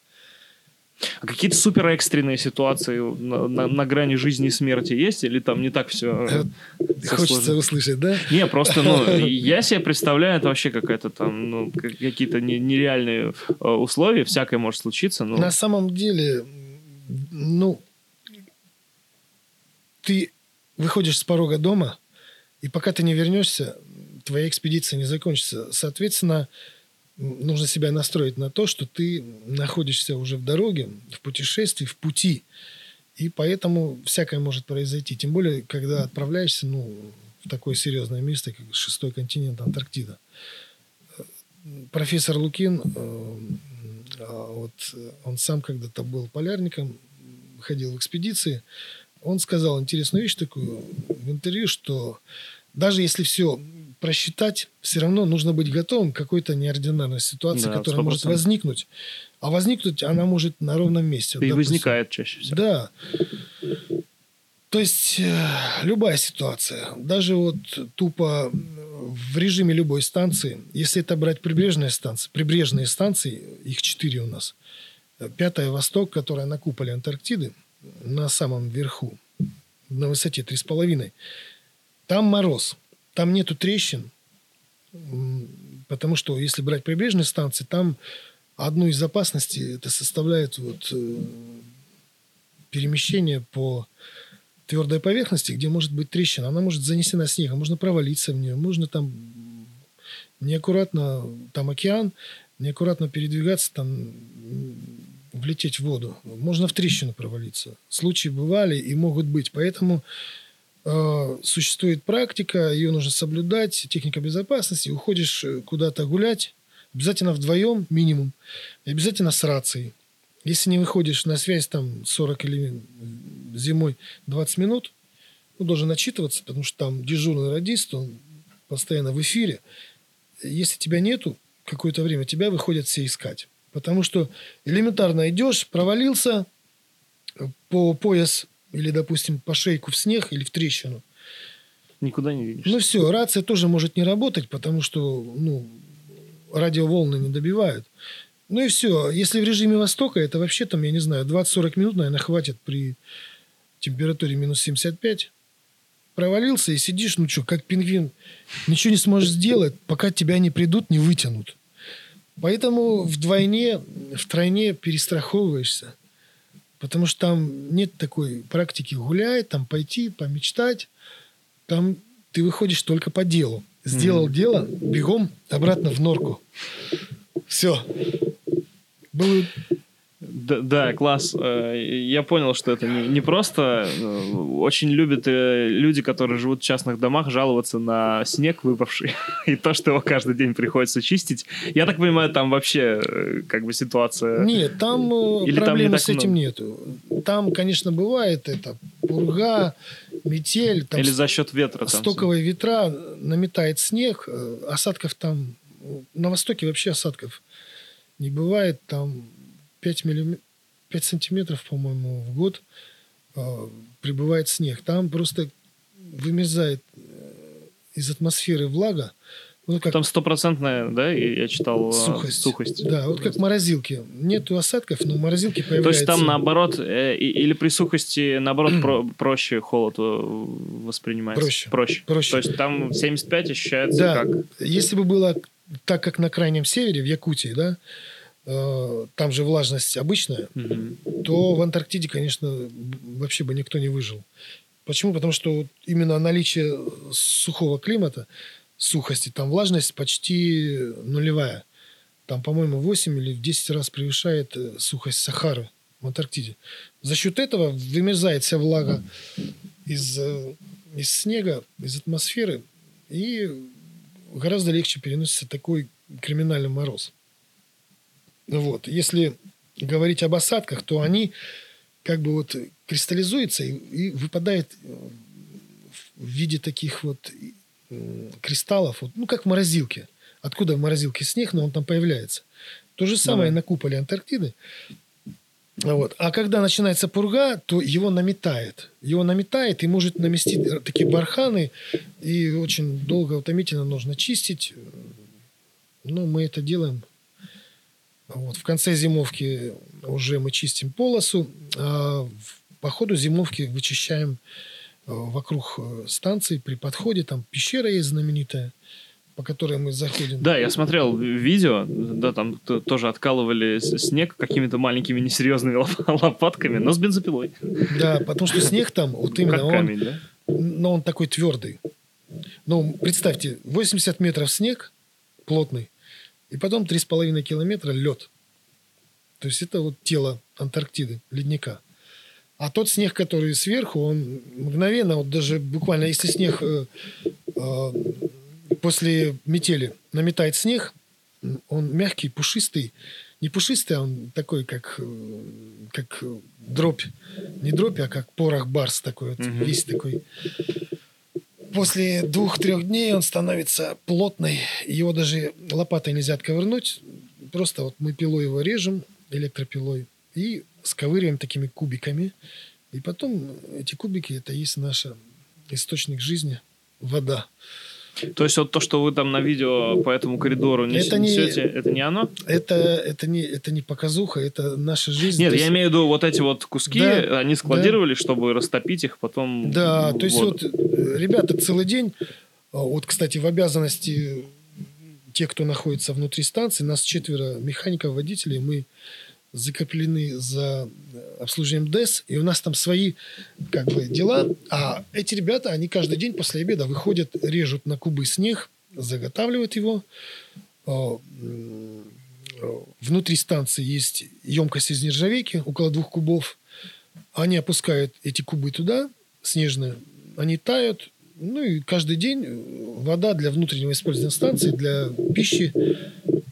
А какие-то супер экстренные ситуации на, на, на грани жизни и смерти есть? Или там не так все? Э, хочется сложно? услышать, да? Не, просто, ну, я себе представляю, это вообще какая-то там, ну, какие-то нереальные э, условия, всякое может случиться. Но... На самом деле, ну, ты выходишь с порога дома, и пока ты не вернешься, твоя экспедиция не закончится. Соответственно, нужно себя настроить на то, что ты находишься уже в дороге, в путешествии, в пути. И поэтому всякое может произойти. Тем более, когда отправляешься ну, в такое серьезное место, как шестой континент Антарктида. Профессор Лукин, э, а вот он сам когда-то был полярником, ходил в экспедиции. Он сказал интересную вещь такую в интервью, что даже если все просчитать, все равно нужно быть готовым к какой-то неординарной ситуации, да, которая 100%. может возникнуть. А возникнуть она может на ровном месте. И допустим. возникает чаще всего. Да. То есть э, любая ситуация, даже вот тупо в режиме любой станции, если это брать прибрежные станции, прибрежные станции, их четыре у нас. Пятая Восток, которая на куполе Антарктиды, на самом верху, на высоте 3,5. Там мороз – там нету трещин, потому что если брать прибрежные станции, там одну из опасностей это составляет вот э, перемещение по твердой поверхности, где может быть трещина. Она может занесена снегом, можно провалиться в нее, можно там неаккуратно, там океан, неаккуратно передвигаться, там влететь в воду. Можно в трещину провалиться. Случаи бывали и могут быть. Поэтому существует практика, ее нужно соблюдать, техника безопасности. Уходишь э, куда-то гулять, обязательно вдвоем минимум, и обязательно с рацией. Если не выходишь на связь там 40 или зимой 20 минут, ну, должен отчитываться, потому что там дежурный радист, он постоянно в эфире. Если тебя нету какое-то время, тебя выходят все искать. Потому что элементарно идешь, провалился, по пояс или, допустим, по шейку в снег или в трещину. Никуда не видишь. Ну все, рация тоже может не работать, потому что ну, радиоволны не добивают. Ну и все. Если в режиме Востока, это вообще там, я не знаю, 20-40 минут, наверное, хватит при температуре минус 75. Провалился и сидишь, ну что, как пингвин. Ничего не сможешь сделать, пока тебя не придут, не вытянут. Поэтому вдвойне, втройне перестраховываешься. Потому что там нет такой практики гулять, там пойти, помечтать. Там ты выходишь только по делу. Сделал mm-hmm. дело, бегом обратно в норку. Все. Было да, да, класс. Э, я понял, что это не, не просто. Э, очень любят э, люди, которые живут в частных домах, жаловаться на снег выпавший и то, что его каждый день приходится чистить. Я так понимаю, там вообще как бы ситуация... Нет, там Или проблемы там с этим много? нету. Там, конечно, бывает это пурга, метель. Там Или за счет ветра. Там стоковые все. ветра, наметает снег, осадков там... На Востоке вообще осадков не бывает. Там 5, миллим... 5 сантиметров, по-моему, в год э, прибывает снег. Там просто вымерзает э, из атмосферы влага, Ну, как... Там стопроцентная, да, я читал сухость. сухость. Да, вот как морозилки. Нету осадков, но морозилки появляются. То есть там наоборот, э, или при сухости наоборот про, проще холод э, воспринимается? Проще. Проще. проще. То есть там 75 ощущается да. как? Если бы было так, как на крайнем севере, в Якутии, да, э, там же влажность обычная, угу. то в Антарктиде, конечно, вообще бы никто не выжил. Почему? Потому что именно наличие сухого климата, сухости, там влажность почти нулевая. Там, по-моему, 8 или в 10 раз превышает э, сухость Сахары в Антарктиде. За счет этого вымерзает вся влага из, э, из снега, из атмосферы, и гораздо легче переносится такой криминальный мороз. Вот. Если говорить об осадках, то они как бы вот кристаллизуется и, и выпадает э, в виде таких вот кристаллов, вот, ну, как в морозилке. Откуда в морозилке снег, но он там появляется. То же самое да. на куполе Антарктиды. Вот. А когда начинается пурга, то его наметает. Его наметает и может наместить э, такие барханы. И очень долго, утомительно нужно чистить. Ну, мы это делаем. Вот. В конце зимовки уже мы чистим полосу. А по ходу зимовки вычищаем э, вокруг э, станции при подходе. Там пещера есть знаменитая, по которой мы заходим. Да, я смотрел видео, да, там тоже откалывали снег какими-то маленькими несерьезными лопатками, но с бензопилой. Да, потому что снег там, вот именно как камень, он, да? но он такой твердый. Ну, представьте, 80 метров снег плотный, и потом 3,5 километра лед. То есть это вот тело Антарктиды, ледника. А тот снег, который сверху, он мгновенно, вот даже буквально, если снег э, э, после метели наметает снег, он мягкий, пушистый. Не пушистый, а он такой, как, э, как дробь. Не дробь, а как порох барс такой, вот, угу. весь такой. После двух-трех дней он становится плотный. Его даже лопатой нельзя отковырнуть. Просто вот мы пилой его режем, электропилой, и сковыриваем такими кубиками. И потом эти кубики, это есть наш источник жизни, вода. То есть вот то, что вы там на видео по этому коридору несете, это не, это не оно? Это, это, не, это не показуха, это наша жизнь. Нет, я имею в виду вот эти вот куски, да, они складировали, да. чтобы растопить их потом Да, то есть вот э, ребята целый день, а, вот, кстати, в обязанности те, кто находится внутри станции, нас четверо механиков, водителей, мы закреплены за обслуживанием ДЭС, и у нас там свои как бы дела. А эти ребята, они каждый день после обеда выходят, режут на кубы снег, заготавливают его. А, внутри станции есть емкость из нержавейки, около двух кубов. Они опускают эти кубы туда, снежные, они тают, ну и каждый день вода для внутреннего использования станции, для пищи.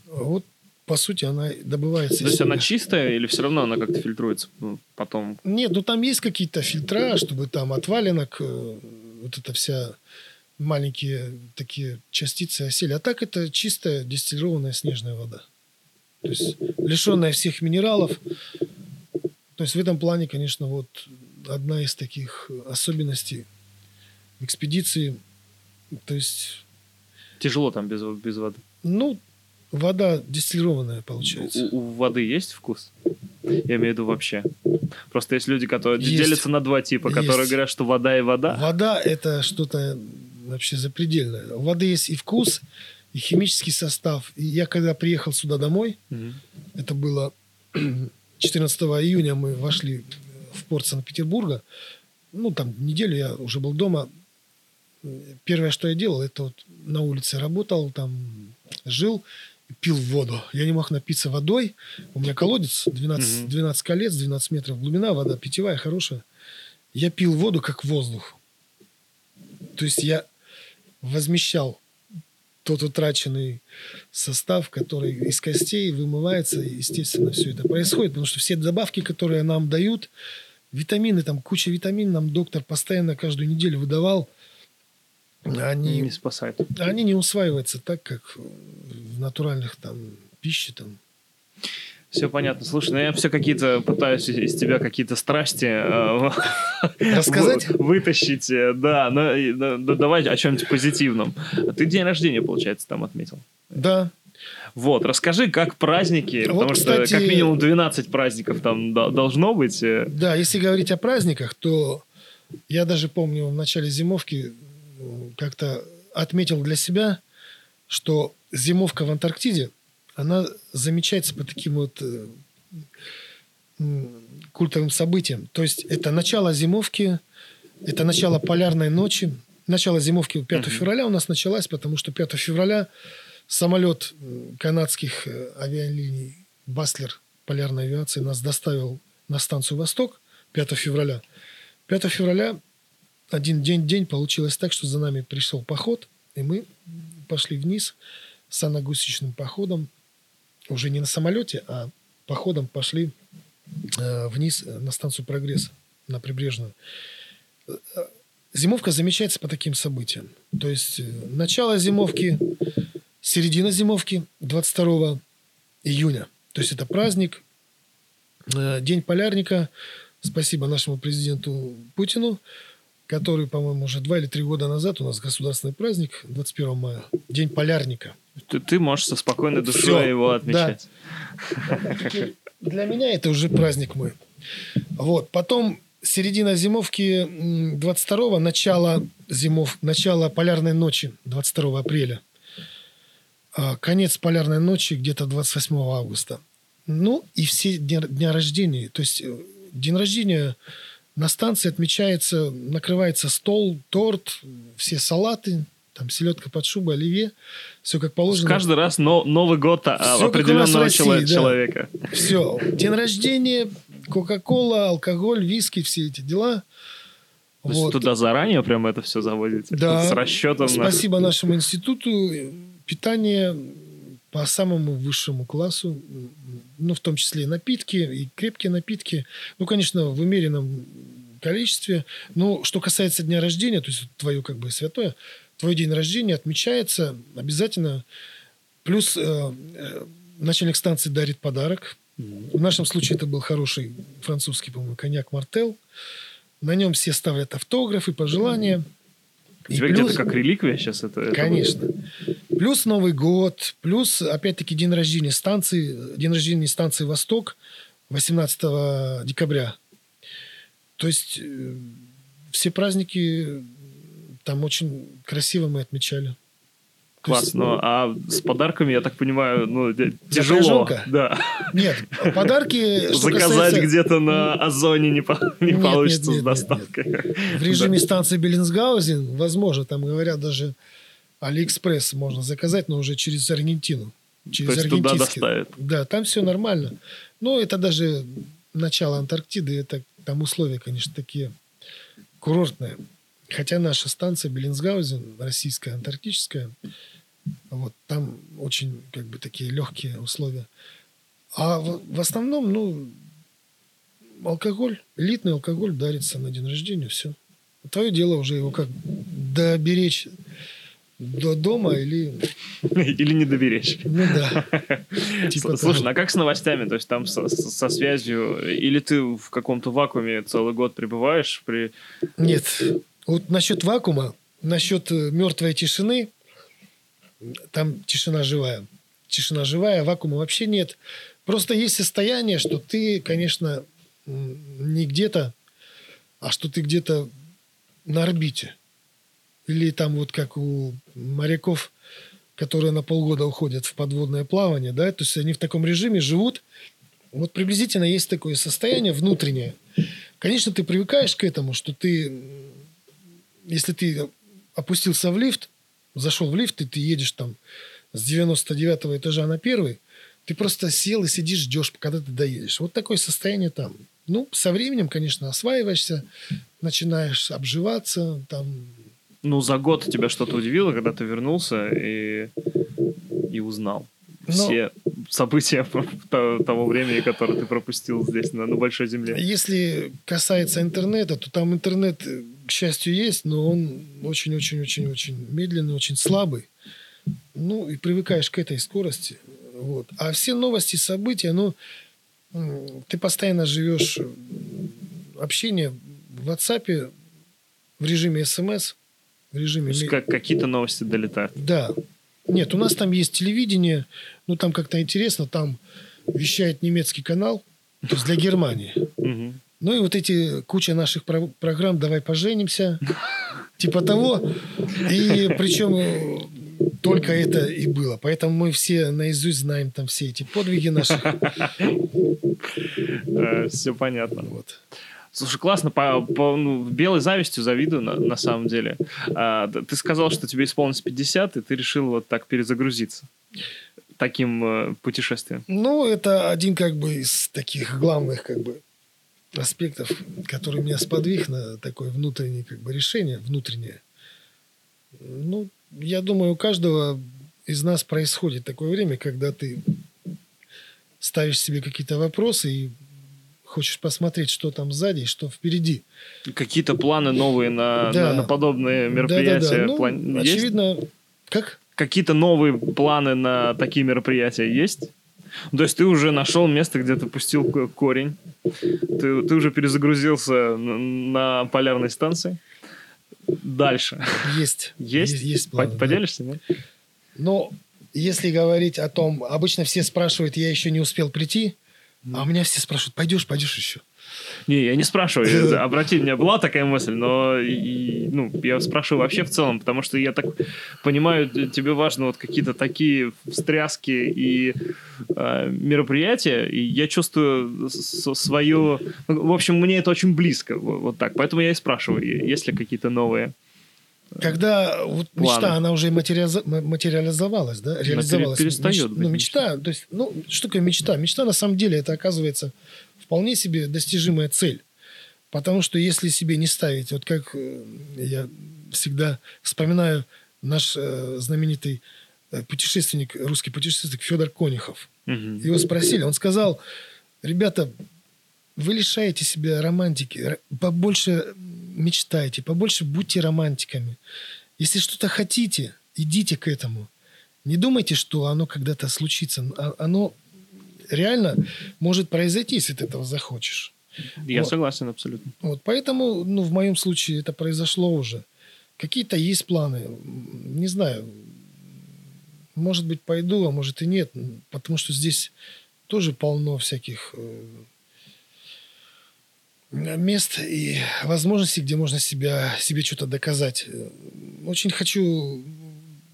Вот по сути, она добывается. То есть она чистая или все равно она как-то фильтруется потом? Нет, ну там есть какие-то фильтра, чтобы там от валенок э, вот эта вся маленькие такие частицы осели. А так это чистая дистиллированная снежная вода. То есть лишенная всех минералов. То есть в этом плане, конечно, вот одна из таких особенностей экспедиции. То есть... Тяжело там без, без воды. Ну, Вода дистиллированная получается. У, у воды есть вкус? Я имею в виду вообще. Просто есть люди, которые есть. делятся на два типа, которые есть. говорят, что вода и вода. Вода это что-то вообще запредельное. У воды есть и вкус, и химический состав. И я когда приехал сюда домой, угу. это было 14 июня мы вошли в порт Санкт-Петербурга. Ну, там неделю я уже был дома. Первое, что я делал, это вот на улице работал, там жил пил воду. Я не мог напиться водой. У меня колодец 12, 12 колец, 12 метров глубина, вода питьевая, хорошая. Я пил воду как воздух. То есть я возмещал тот утраченный состав, который из костей вымывается, и, естественно, все это происходит, потому что все добавки, которые нам дают, витамины, там куча витамин нам доктор постоянно каждую неделю выдавал, они не спасают. Они не усваиваются так, как в натуральных там пище там. Все понятно. Слушай, ну я все какие-то пытаюсь из тебя какие-то страсти э, рассказать, вытащить. Э, да, но, но давай о чем-нибудь позитивном. Ты день рождения, получается, там отметил. Да. Вот, расскажи, как праздники, вот, потому кстати, что как минимум 12 праздников там должно быть. Э. Да, если говорить о праздниках, то я даже помню в начале зимовки как-то отметил для себя, что зимовка в Антарктиде она замечается по таким вот э, культовым событиям. То есть это начало зимовки, это начало полярной ночи. Начало зимовки 5 февраля у нас началась, потому что 5 февраля самолет канадских э, авиалиний Баслер полярной авиации нас доставил на станцию «Восток» 5 февраля. 5 февраля один день-день получилось так, что за нами пришел поход, и мы пошли вниз саногусечным походом уже не на самолете, а походом пошли э, вниз на станцию «Прогресс», на прибрежную. Э, зимовка замечается по таким событиям. То есть э, начало зимовки, середина зимовки 22 июня. То есть это праздник, День полярника. Спасибо нашему президенту Путину, который, по-моему, уже два или три года назад у нас государственный праздник, 21 мая, День полярника – ты, ты можешь со спокойной душой Все, его отмечать. Да. Для меня это уже праздник мой. Вот. Потом середина зимовки 22-го, начало зимов, начало полярной ночи 22 апреля. А, конец полярной ночи где-то 28 августа. Ну, и все дни, дня рождения. То есть э, день рождения на станции отмечается, накрывается стол, торт, все салаты, там селедка под шубой, оливье, все как положено. Каждый раз но, Новый год а, все определенного России, человека. Да. Все. День рождения, Кока-Кола, алкоголь, виски, все эти дела. То вот. туда заранее прям это все заводите? Да. С расчетом Спасибо на... нашему институту. Питание по самому высшему классу, ну, в том числе и напитки, и крепкие напитки. Ну, конечно, в умеренном количестве. Но что касается дня рождения, то есть твое как бы святое, твой день рождения отмечается обязательно. Плюс э, э, начальник станции дарит подарок. В нашем случае это был хороший французский, по-моему, коньяк Мартел. На нем все ставят автографы, пожелания. У тебя плюс... где-то как реликвия сейчас это? Конечно. Это плюс Новый год, плюс, опять-таки, день рождения станции, день рождения станции «Восток» 18 декабря. То есть э, все праздники там очень красиво мы отмечали. Класс, ну а с подарками, я так понимаю, ну, тяжело. Да. Нет, подарки... Заказать касается... где-то на Озоне не, по... не нет, получится нет, нет, с доставкой. Нет, нет. В режиме да. станции Беллинсгаузен, возможно, там говорят даже Алиэкспресс можно заказать, но уже через Аргентину. Через То есть туда доставят. Да, там все нормально. Но это даже начало Антарктиды, это там условия, конечно, такие курортные. Хотя наша станция Беллинсгаузен, российская, антарктическая, вот там очень как бы такие легкие условия. А в, в основном, ну, алкоголь, элитный алкоголь дарится на день рождения, все. Твое дело уже его как доберечь до дома или... Или не доберечь. Ну да. Типа Слушай, того. а как с новостями? То есть там со, со связью? Или ты в каком-то вакууме целый год пребываешь? При... Нет. Вот насчет вакуума, насчет э, мертвой тишины, там тишина живая. Тишина живая, вакуума вообще нет. Просто есть состояние, что ты, конечно, не где-то, а что ты где-то на орбите. Или там вот как у моряков, которые на полгода уходят в подводное плавание, да, то есть они в таком режиме живут. Вот приблизительно есть такое состояние внутреннее. Конечно, ты привыкаешь к этому, что ты если ты опустился в лифт, зашел в лифт, и ты едешь там с 99 этажа на первый, ты просто сел и сидишь, ждешь, когда ты доедешь. Вот такое состояние там. Ну, со временем, конечно, осваиваешься, начинаешь обживаться, там... Ну, за год тебя что-то удивило, когда ты вернулся и, и узнал? Но... все события того времени, которое ты пропустил здесь, на, на большой земле. Если касается интернета, то там интернет, к счастью, есть, но он очень-очень-очень-очень медленный, очень слабый. Ну, и привыкаешь к этой скорости. Вот. А все новости, события, ну, ты постоянно живешь общение в WhatsApp в режиме смс, в режиме... То есть как, какие-то новости долетают? Да. Нет, у нас там есть телевидение, ну там как-то интересно, там вещает немецкий канал, то есть для Германии. Ну и вот эти куча наших про- программ «Давай поженимся», типа того. И причем только это и было. Поэтому мы все наизусть знаем там все эти подвиги наши. Э, все понятно. Вот. Слушай, классно, по, по ну, белой завистью завидую на, на самом деле. А, ты сказал, что тебе исполнилось 50, и ты решил вот так перезагрузиться таким э, путешествием. Ну, это один как бы из таких главных как бы аспектов, который меня сподвиг на такое внутреннее как бы решение, внутреннее. Ну, я думаю, у каждого из нас происходит такое время, когда ты ставишь себе какие-то вопросы и хочешь посмотреть, что там сзади и что впереди. Какие-то планы новые на, да. на, на подобные мероприятия? Да, да, да. Ну, План... Очевидно, как? Какие-то новые планы на такие мероприятия есть? То есть ты уже нашел место, где ты пустил корень, ты, ты уже перезагрузился на, полярной станции. Дальше. Есть. Есть? Есть, есть планы, Поделишься, да? нет? Ну, если говорить о том, обычно все спрашивают, я еще не успел прийти, а у меня все спрашивают, пойдешь, пойдешь еще? Не, я не спрашиваю. Обрати, у меня была такая мысль, но и, ну, я спрашиваю вообще в целом, потому что я так понимаю, тебе важно вот какие-то такие встряски и э, мероприятия, и я чувствую свою... Ну, в общем, мне это очень близко, вот так. Поэтому я и спрашиваю, есть ли какие-то новые когда вот Планы. мечта, она уже материализовалась, да, реализовалась. Перестает Меч, ну, мечта, то есть, ну, что такое мечта? Мечта, на самом деле, это, оказывается, вполне себе достижимая цель. Потому что если себе не ставить, вот как э, я всегда вспоминаю наш э, знаменитый э, путешественник, русский путешественник Федор Конюхов. Угу. Его спросили, он сказал, ребята, вы лишаете себя романтики, побольше мечтайте, побольше будьте романтиками. Если что-то хотите, идите к этому. Не думайте, что оно когда-то случится. А, оно реально может произойти, если ты этого захочешь. Я вот. согласен абсолютно. Вот, поэтому, ну, в моем случае это произошло уже. Какие-то есть планы. Не знаю. Может быть, пойду, а может и нет. Потому что здесь тоже полно всяких э, мест и возможностей, где можно себя, себе что-то доказать. Очень хочу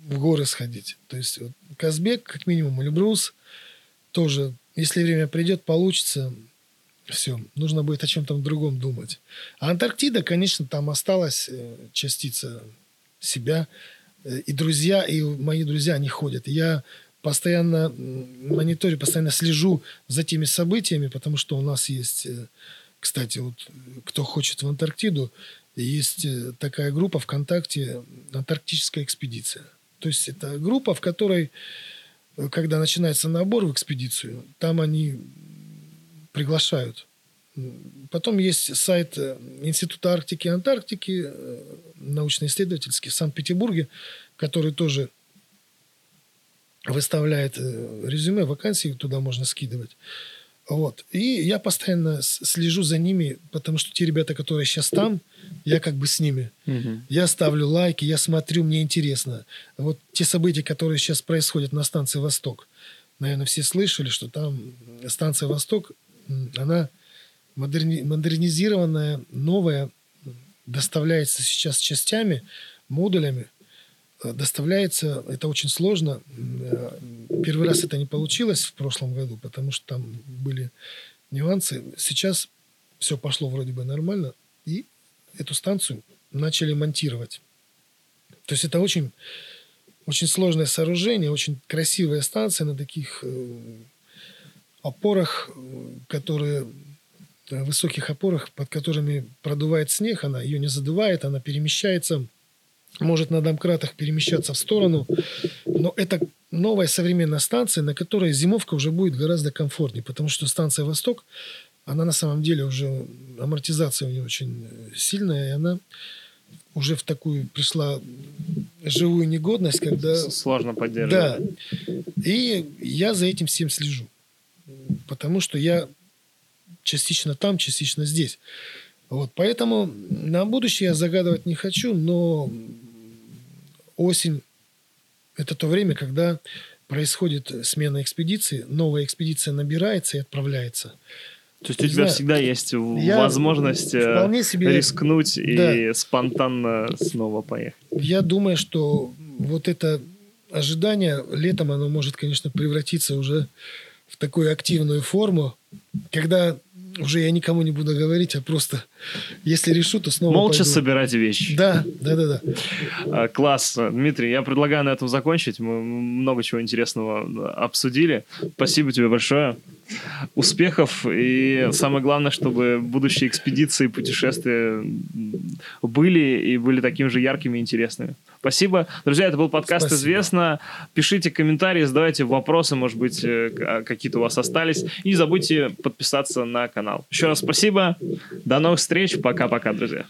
в горы сходить. То есть вот, Казбек, как минимум, Эльбрус тоже, если время придет, получится. Все, нужно будет о чем-то другом думать. А Антарктида, конечно, там осталась э, частица себя. Э, и друзья, и мои друзья, они ходят. Я постоянно мониторю, постоянно слежу за теми событиями, потому что у нас есть э, кстати, вот кто хочет в Антарктиду, есть такая группа ВКонтакте «Антарктическая экспедиция». То есть это группа, в которой, когда начинается набор в экспедицию, там они приглашают. Потом есть сайт э, Института Арктики и Антарктики, научно-исследовательский в Санкт-Петербурге, который тоже выставляет резюме, вакансии, туда можно скидывать. Вот. И я постоянно слежу за ними, потому что те ребята, которые сейчас там, я как бы с ними. Угу. Я ставлю лайки, я смотрю, мне интересно. Вот те события, которые сейчас происходят на станции «Восток», наверное, все слышали, что там станция «Восток», она модерни- модернизированная, новая, доставляется сейчас частями, модулями – доставляется, это очень сложно. Э, первый раз это не получилось в прошлом году, потому что там были нюансы. Сейчас все пошло вроде бы нормально, и эту станцию начали монтировать. То есть это очень, очень сложное сооружение, очень красивая станция на таких э, опорах, которые высоких опорах, под которыми продувает снег, она ее не задувает, она перемещается – может на домкратах перемещаться в сторону, но это новая современная станция, на которой зимовка уже будет гораздо комфортнее, потому что станция «Восток», она на самом деле уже, амортизация у нее очень сильная, и она уже в такую пришла живую негодность, когда... Сложно поддерживать. Да. И я за этим всем слежу. Потому что я частично там, частично здесь. Вот, поэтому на будущее я загадывать не хочу, но осень – это то время, когда происходит смена экспедиции, новая экспедиция набирается и отправляется. То есть у тебя знаю, всегда есть я возможность э, себе... рискнуть да. и спонтанно снова поехать. Я думаю, что вот это ожидание летом, оно может, конечно, превратиться уже в такую активную форму, когда уже я никому не буду говорить, а просто, если решу, то снова Молча пойду. собирать вещи. Да, да, да, да. А, класс. Дмитрий, я предлагаю на этом закончить. Мы много чего интересного обсудили. Спасибо тебе большое. Успехов и самое главное, чтобы будущие экспедиции, путешествия были и были такими же яркими и интересными. Спасибо. Друзья, это был подкаст Спасибо. «Известно». Пишите комментарии, задавайте вопросы, может быть, э, а, какие-то у вас остались. И не забудьте подписаться на канал. Еще раз спасибо. До новых встреч. Пока-пока, друзья.